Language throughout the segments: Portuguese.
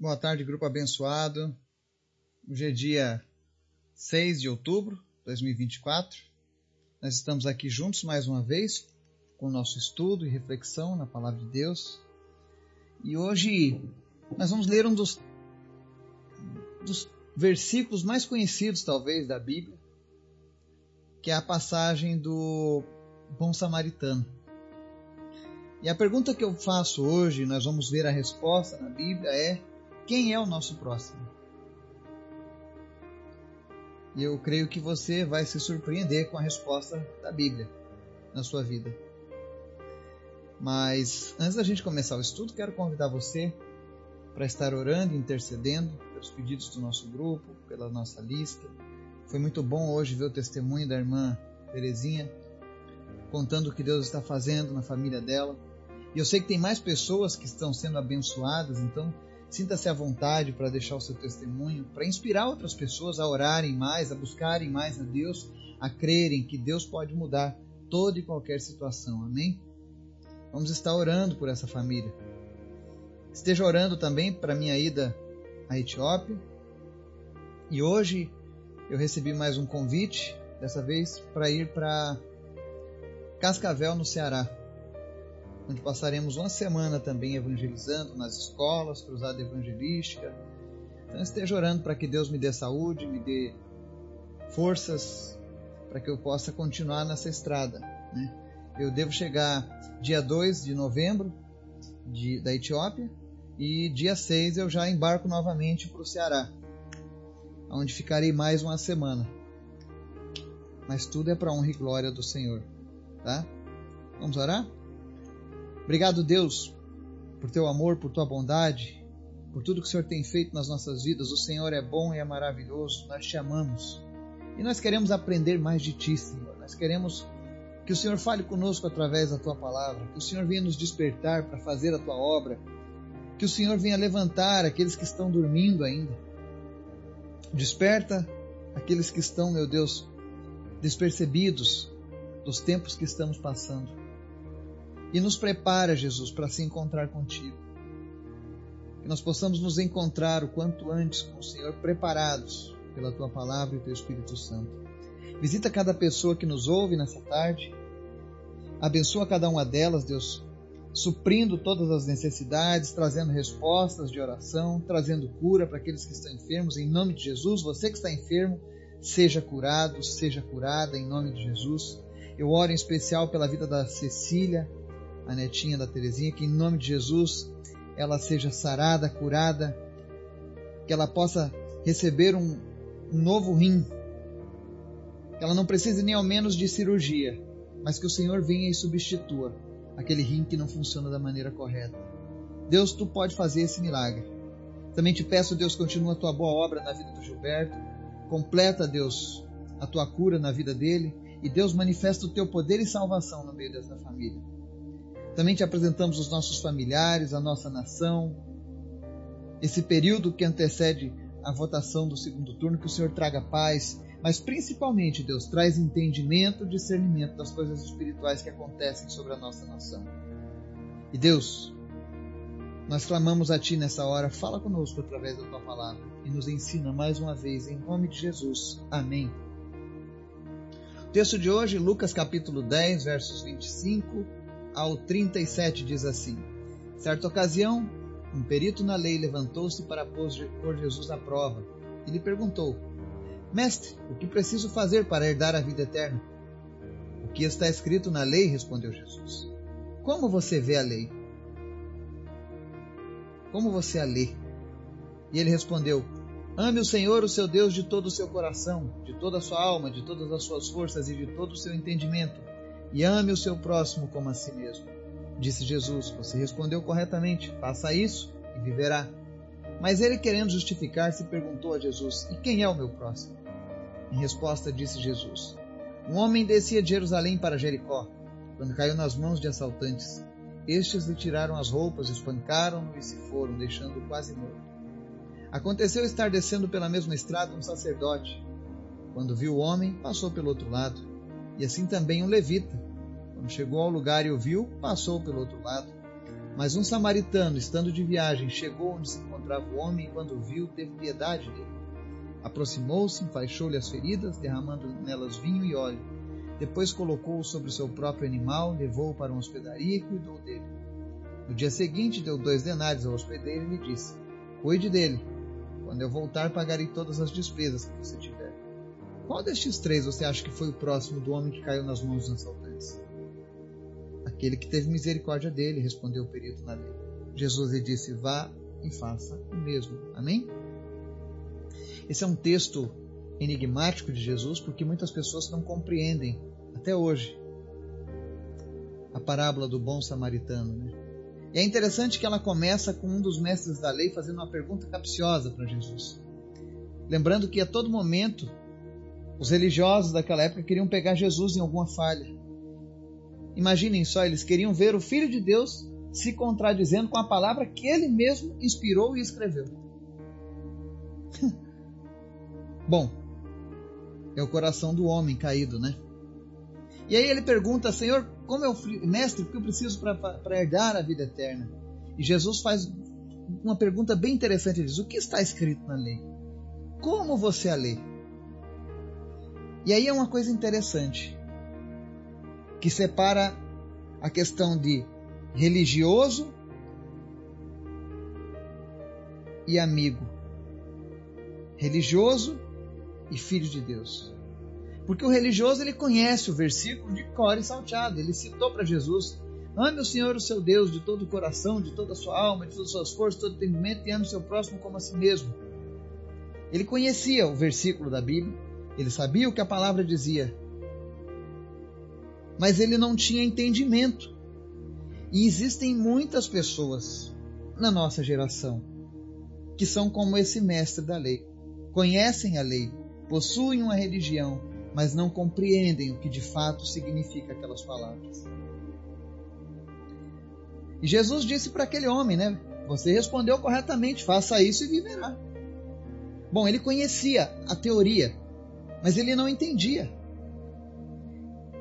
Boa tarde, grupo abençoado. Hoje é dia 6 de outubro de 2024. Nós estamos aqui juntos mais uma vez com o nosso estudo e reflexão na palavra de Deus. E hoje nós vamos ler um dos, dos versículos mais conhecidos, talvez, da Bíblia, que é a passagem do Bom Samaritano. E a pergunta que eu faço hoje, nós vamos ver a resposta na Bíblia, é quem é o nosso próximo? E eu creio que você vai se surpreender com a resposta da Bíblia na sua vida. Mas antes da gente começar o estudo, quero convidar você para estar orando intercedendo pelos pedidos do nosso grupo, pela nossa lista. Foi muito bom hoje ver o testemunho da irmã Terezinha contando o que Deus está fazendo na família dela. E eu sei que tem mais pessoas que estão sendo abençoadas, então Sinta-se à vontade para deixar o seu testemunho, para inspirar outras pessoas a orarem mais, a buscarem mais a Deus, a crerem que Deus pode mudar toda e qualquer situação. Amém? Vamos estar orando por essa família. Esteja orando também para minha ida à Etiópia. E hoje eu recebi mais um convite, dessa vez para ir para Cascavel, no Ceará onde passaremos uma semana também evangelizando nas escolas, cruzada evangelística. Então esteja orando para que Deus me dê saúde, me dê forças para que eu possa continuar nessa estrada. Né? Eu devo chegar dia 2 de novembro de, da Etiópia e dia 6 eu já embarco novamente para o Ceará, onde ficarei mais uma semana. Mas tudo é para honra e glória do Senhor. Tá? Vamos orar? Obrigado, Deus, por teu amor, por tua bondade, por tudo que o Senhor tem feito nas nossas vidas. O Senhor é bom e é maravilhoso. Nós te amamos. E nós queremos aprender mais de ti, Senhor. Nós queremos que o Senhor fale conosco através da tua palavra, que o Senhor venha nos despertar para fazer a tua obra, que o Senhor venha levantar aqueles que estão dormindo ainda. Desperta aqueles que estão, meu Deus, despercebidos dos tempos que estamos passando e nos prepara, Jesus, para se encontrar contigo. Que nós possamos nos encontrar o quanto antes com o Senhor, preparados pela tua palavra e teu Espírito Santo. Visita cada pessoa que nos ouve nessa tarde. Abençoa cada uma delas, Deus, suprindo todas as necessidades, trazendo respostas de oração, trazendo cura para aqueles que estão enfermos. Em nome de Jesus, você que está enfermo, seja curado, seja curada, em nome de Jesus. Eu oro em especial pela vida da Cecília, a netinha da Terezinha, que em nome de Jesus ela seja sarada, curada, que ela possa receber um, um novo rim, que ela não precise nem ao menos de cirurgia, mas que o Senhor venha e substitua aquele rim que não funciona da maneira correta. Deus, tu pode fazer esse milagre. Também te peço, Deus, continua a tua boa obra na vida do Gilberto, completa, Deus, a tua cura na vida dele, e Deus manifesta o teu poder e salvação no meio dessa família. Também te apresentamos os nossos familiares, a nossa nação, esse período que antecede a votação do segundo turno, que o Senhor traga paz, mas principalmente, Deus, traz entendimento, discernimento das coisas espirituais que acontecem sobre a nossa nação. E Deus, nós clamamos a Ti nessa hora, fala conosco através da Tua palavra e nos ensina mais uma vez, em nome de Jesus. Amém. O texto de hoje, Lucas capítulo 10, versos 25 ao 37 diz assim: Certa ocasião, um perito na lei levantou-se para pôr Jesus à prova e lhe perguntou: Mestre, o que preciso fazer para herdar a vida eterna? O que está escrito na lei? respondeu Jesus. Como você vê a lei? Como você a lê? E ele respondeu: Ame o Senhor, o seu Deus, de todo o seu coração, de toda a sua alma, de todas as suas forças e de todo o seu entendimento e ame o seu próximo como a si mesmo. Disse Jesus: Você respondeu corretamente, faça isso e viverá. Mas ele, querendo justificar-se, perguntou a Jesus: E quem é o meu próximo? Em resposta, disse Jesus: Um homem descia de Jerusalém para Jericó, quando caiu nas mãos de assaltantes. Estes lhe tiraram as roupas, espancaram-no e se foram, deixando-o quase morto. Aconteceu estar descendo pela mesma estrada um sacerdote. Quando viu o homem, passou pelo outro lado e assim também um levita. Quando chegou ao lugar e o viu, passou pelo outro lado. Mas um samaritano, estando de viagem, chegou onde se encontrava bravo homem e, quando o viu, teve piedade dele. Aproximou-se, enfaixou-lhe as feridas, derramando nelas vinho e óleo. Depois colocou-o sobre o seu próprio animal, levou-o para uma hospedaria e cuidou dele. No dia seguinte, deu dois denários ao hospedeiro e lhe disse: Cuide dele. Quando eu voltar, pagarei todas as despesas que você tiver. Qual destes três você acha que foi o próximo do homem que caiu nas mãos dos assaltantes? Aquele que teve misericórdia dele, respondeu o perito na lei. Jesus lhe disse: Vá e faça o mesmo. Amém? Esse é um texto enigmático de Jesus porque muitas pessoas não compreendem até hoje a parábola do bom samaritano. Né? E é interessante que ela começa com um dos mestres da lei fazendo uma pergunta capciosa para Jesus. Lembrando que a todo momento os religiosos daquela época queriam pegar Jesus em alguma falha. Imaginem só, eles queriam ver o Filho de Deus se contradizendo com a palavra que ele mesmo inspirou e escreveu. Bom, é o coração do homem caído, né? E aí ele pergunta, Senhor, como eu, mestre, o que eu preciso para herdar a vida eterna? E Jesus faz uma pergunta bem interessante, ele diz, o que está escrito na lei? Como você a lê? E aí é uma coisa interessante, que separa a questão de religioso e amigo. Religioso e filho de Deus. Porque o religioso ele conhece o versículo de cor e salteado. Ele citou para Jesus: Ame o Senhor, o seu Deus, de todo o coração, de toda a sua alma, de todas as suas forças, todo o entendimento, e ame o seu próximo como a si mesmo. Ele conhecia o versículo da Bíblia, ele sabia o que a palavra dizia, mas ele não tinha entendimento. E existem muitas pessoas na nossa geração que são como esse mestre da lei. Conhecem a lei, possuem uma religião, mas não compreendem o que de fato significa aquelas palavras. E Jesus disse para aquele homem, né? Você respondeu corretamente, faça isso e viverá. Bom, ele conhecia a teoria, mas ele não entendia.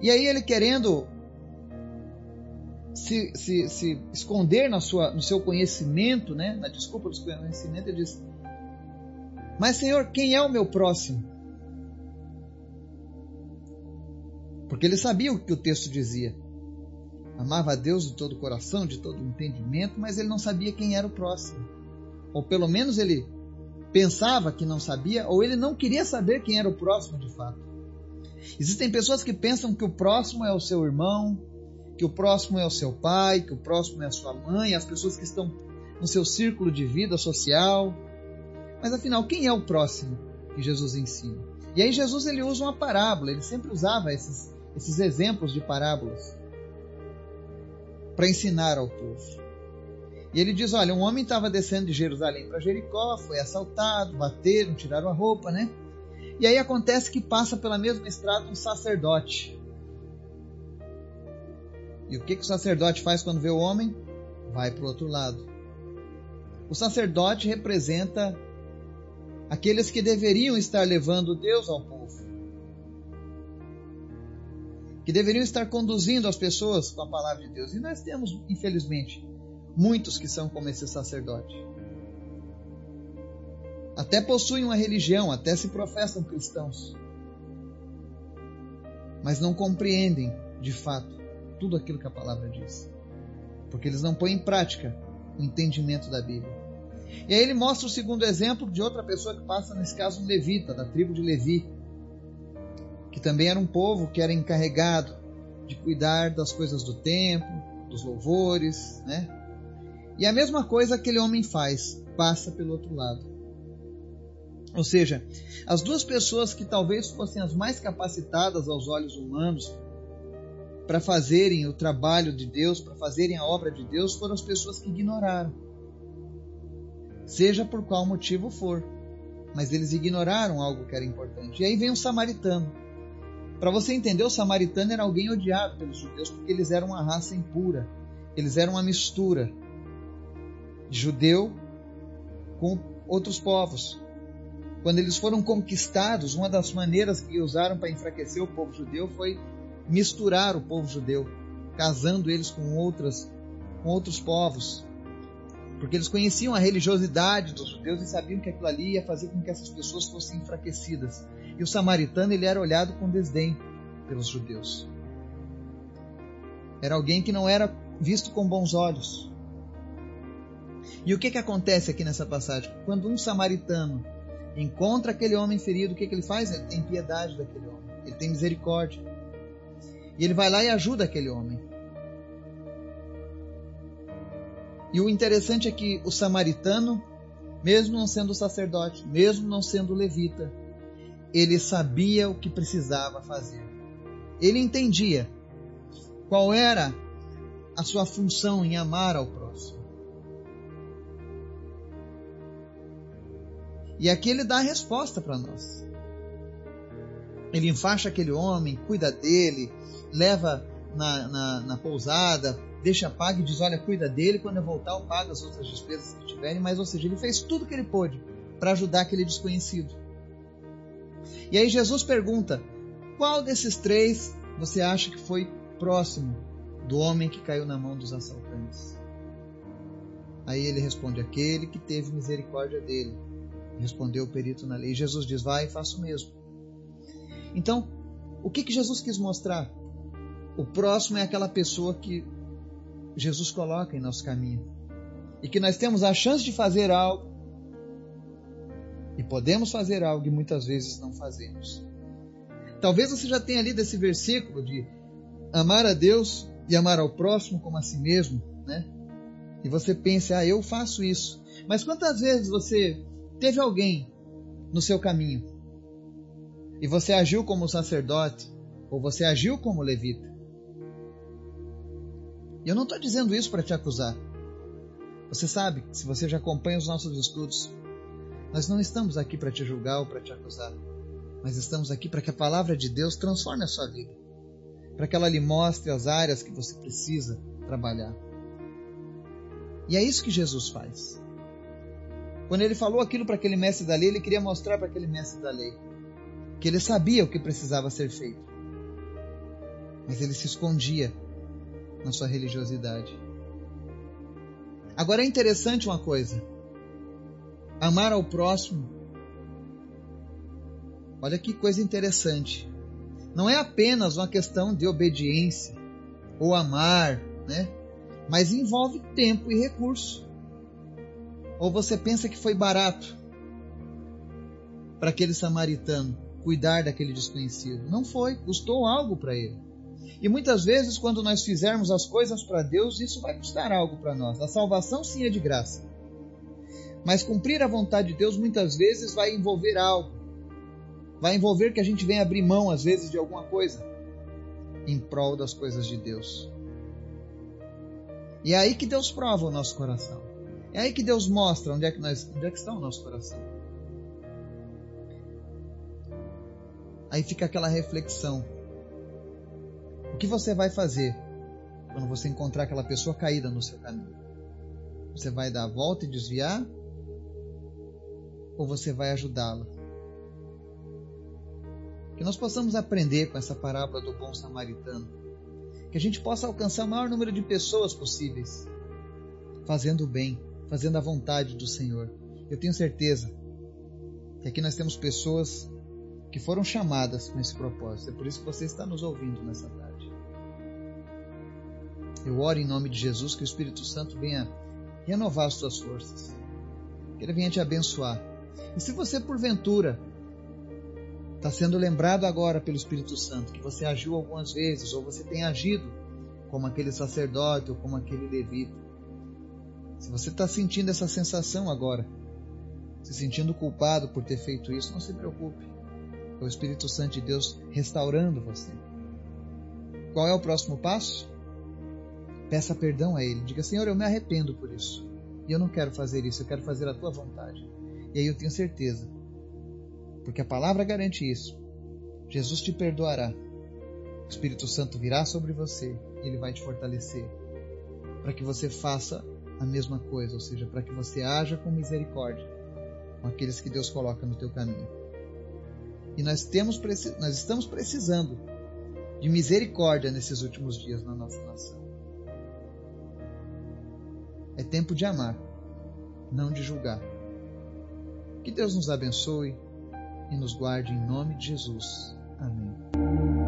E aí ele querendo se, se, se esconder na sua, no seu conhecimento, né? na desculpa do conhecimento, ele diz: Mas Senhor, quem é o meu próximo? Porque ele sabia o que o texto dizia. Amava a Deus de todo o coração, de todo o entendimento, mas ele não sabia quem era o próximo. Ou pelo menos ele pensava que não sabia, ou ele não queria saber quem era o próximo de fato. Existem pessoas que pensam que o próximo é o seu irmão, que o próximo é o seu pai, que o próximo é a sua mãe, as pessoas que estão no seu círculo de vida social. Mas afinal, quem é o próximo que Jesus ensina? E aí Jesus ele usa uma parábola, ele sempre usava esses, esses exemplos de parábolas para ensinar ao povo. E ele diz: Olha, um homem estava descendo de Jerusalém para Jericó, foi assaltado, bateram, tiraram a roupa, né? E aí acontece que passa pela mesma estrada um sacerdote. E o que, que o sacerdote faz quando vê o homem? Vai para o outro lado. O sacerdote representa aqueles que deveriam estar levando Deus ao povo que deveriam estar conduzindo as pessoas com a palavra de Deus. E nós temos, infelizmente, muitos que são como esse sacerdote. Até possuem uma religião, até se professam cristãos, mas não compreendem de fato tudo aquilo que a palavra diz, porque eles não põem em prática o entendimento da Bíblia. E aí ele mostra o segundo exemplo de outra pessoa que passa, nesse caso, um levita, da tribo de Levi, que também era um povo que era encarregado de cuidar das coisas do templo, dos louvores, né? E a mesma coisa aquele homem faz, passa pelo outro lado. Ou seja, as duas pessoas que talvez fossem as mais capacitadas aos olhos humanos para fazerem o trabalho de Deus, para fazerem a obra de Deus, foram as pessoas que ignoraram. Seja por qual motivo for, mas eles ignoraram algo que era importante. E aí vem o samaritano para você entender, o samaritano era alguém odiado pelos judeus porque eles eram uma raça impura. Eles eram uma mistura judeu com outros povos. Quando eles foram conquistados, uma das maneiras que usaram para enfraquecer o povo judeu foi misturar o povo judeu, casando eles com outras com outros povos. Porque eles conheciam a religiosidade dos judeus e sabiam que aquilo ali ia fazer com que essas pessoas fossem enfraquecidas. E o samaritano ele era olhado com desdém pelos judeus. Era alguém que não era visto com bons olhos. E o que, que acontece aqui nessa passagem? Quando um samaritano encontra aquele homem ferido, o que, que ele faz? Ele tem piedade daquele homem, ele tem misericórdia. E ele vai lá e ajuda aquele homem. E o interessante é que o samaritano, mesmo não sendo sacerdote, mesmo não sendo levita, ele sabia o que precisava fazer. Ele entendia qual era a sua função em amar ao próximo. E aqui ele dá a resposta para nós. Ele enfaixa aquele homem, cuida dele, leva na, na, na, pousada, deixa pago e diz: Olha, cuida dele, quando eu voltar eu pago as outras despesas que tiverem. Mas, ou seja, ele fez tudo o que ele pôde para ajudar aquele desconhecido. E aí Jesus pergunta: Qual desses três você acha que foi próximo do homem que caiu na mão dos assaltantes? Aí ele responde: Aquele que teve misericórdia dele. Respondeu o perito na lei. Jesus diz: Vai e faça o mesmo. Então, o que, que Jesus quis mostrar? O próximo é aquela pessoa que Jesus coloca em nosso caminho. E que nós temos a chance de fazer algo. E podemos fazer algo e muitas vezes não fazemos. Talvez você já tenha lido esse versículo de amar a Deus e amar ao próximo como a si mesmo, né? E você pensa, ah, eu faço isso. Mas quantas vezes você teve alguém no seu caminho e você agiu como sacerdote ou você agiu como levita? E eu não estou dizendo isso para te acusar. Você sabe, se você já acompanha os nossos estudos, nós não estamos aqui para te julgar ou para te acusar, mas estamos aqui para que a palavra de Deus transforme a sua vida, para que ela lhe mostre as áreas que você precisa trabalhar. E é isso que Jesus faz. Quando ele falou aquilo para aquele mestre da lei, ele queria mostrar para aquele mestre da lei que ele sabia o que precisava ser feito. Mas ele se escondia na sua religiosidade. Agora é interessante uma coisa: amar ao próximo. Olha que coisa interessante. Não é apenas uma questão de obediência ou amar, né? Mas envolve tempo e recurso. Ou você pensa que foi barato para aquele samaritano cuidar daquele desconhecido? Não foi, custou algo para ele. E muitas vezes, quando nós fizermos as coisas para Deus, isso vai custar algo para nós. A salvação sim é de graça. Mas cumprir a vontade de Deus muitas vezes vai envolver algo. Vai envolver que a gente venha abrir mão, às vezes, de alguma coisa em prol das coisas de Deus. E é aí que Deus prova o nosso coração. É aí que Deus mostra onde é que, nós, onde é que está o nosso coração. Aí fica aquela reflexão. O que você vai fazer quando você encontrar aquela pessoa caída no seu caminho? Você vai dar a volta e desviar? Ou você vai ajudá-la? Que nós possamos aprender com essa parábola do bom samaritano. Que a gente possa alcançar o maior número de pessoas possíveis, fazendo o bem fazendo a vontade do Senhor. Eu tenho certeza que aqui nós temos pessoas que foram chamadas com esse propósito. É por isso que você está nos ouvindo nessa tarde. Eu oro em nome de Jesus que o Espírito Santo venha renovar as suas forças. Que ele venha te abençoar. E se você porventura está sendo lembrado agora pelo Espírito Santo que você agiu algumas vezes ou você tem agido como aquele sacerdote ou como aquele levita, você está sentindo essa sensação agora, se sentindo culpado por ter feito isso, não se preocupe. É o Espírito Santo de Deus restaurando você. Qual é o próximo passo? Peça perdão a Ele. Diga, Senhor, eu me arrependo por isso. E eu não quero fazer isso, eu quero fazer a tua vontade. E aí eu tenho certeza, porque a palavra garante isso. Jesus te perdoará. O Espírito Santo virá sobre você e ele vai te fortalecer para que você faça a mesma coisa, ou seja, para que você haja com misericórdia com aqueles que Deus coloca no teu caminho. E nós, temos, nós estamos precisando de misericórdia nesses últimos dias na nossa nação. É tempo de amar. não de julgar. Que Deus nos abençoe e nos guarde em nome de Jesus. Amém.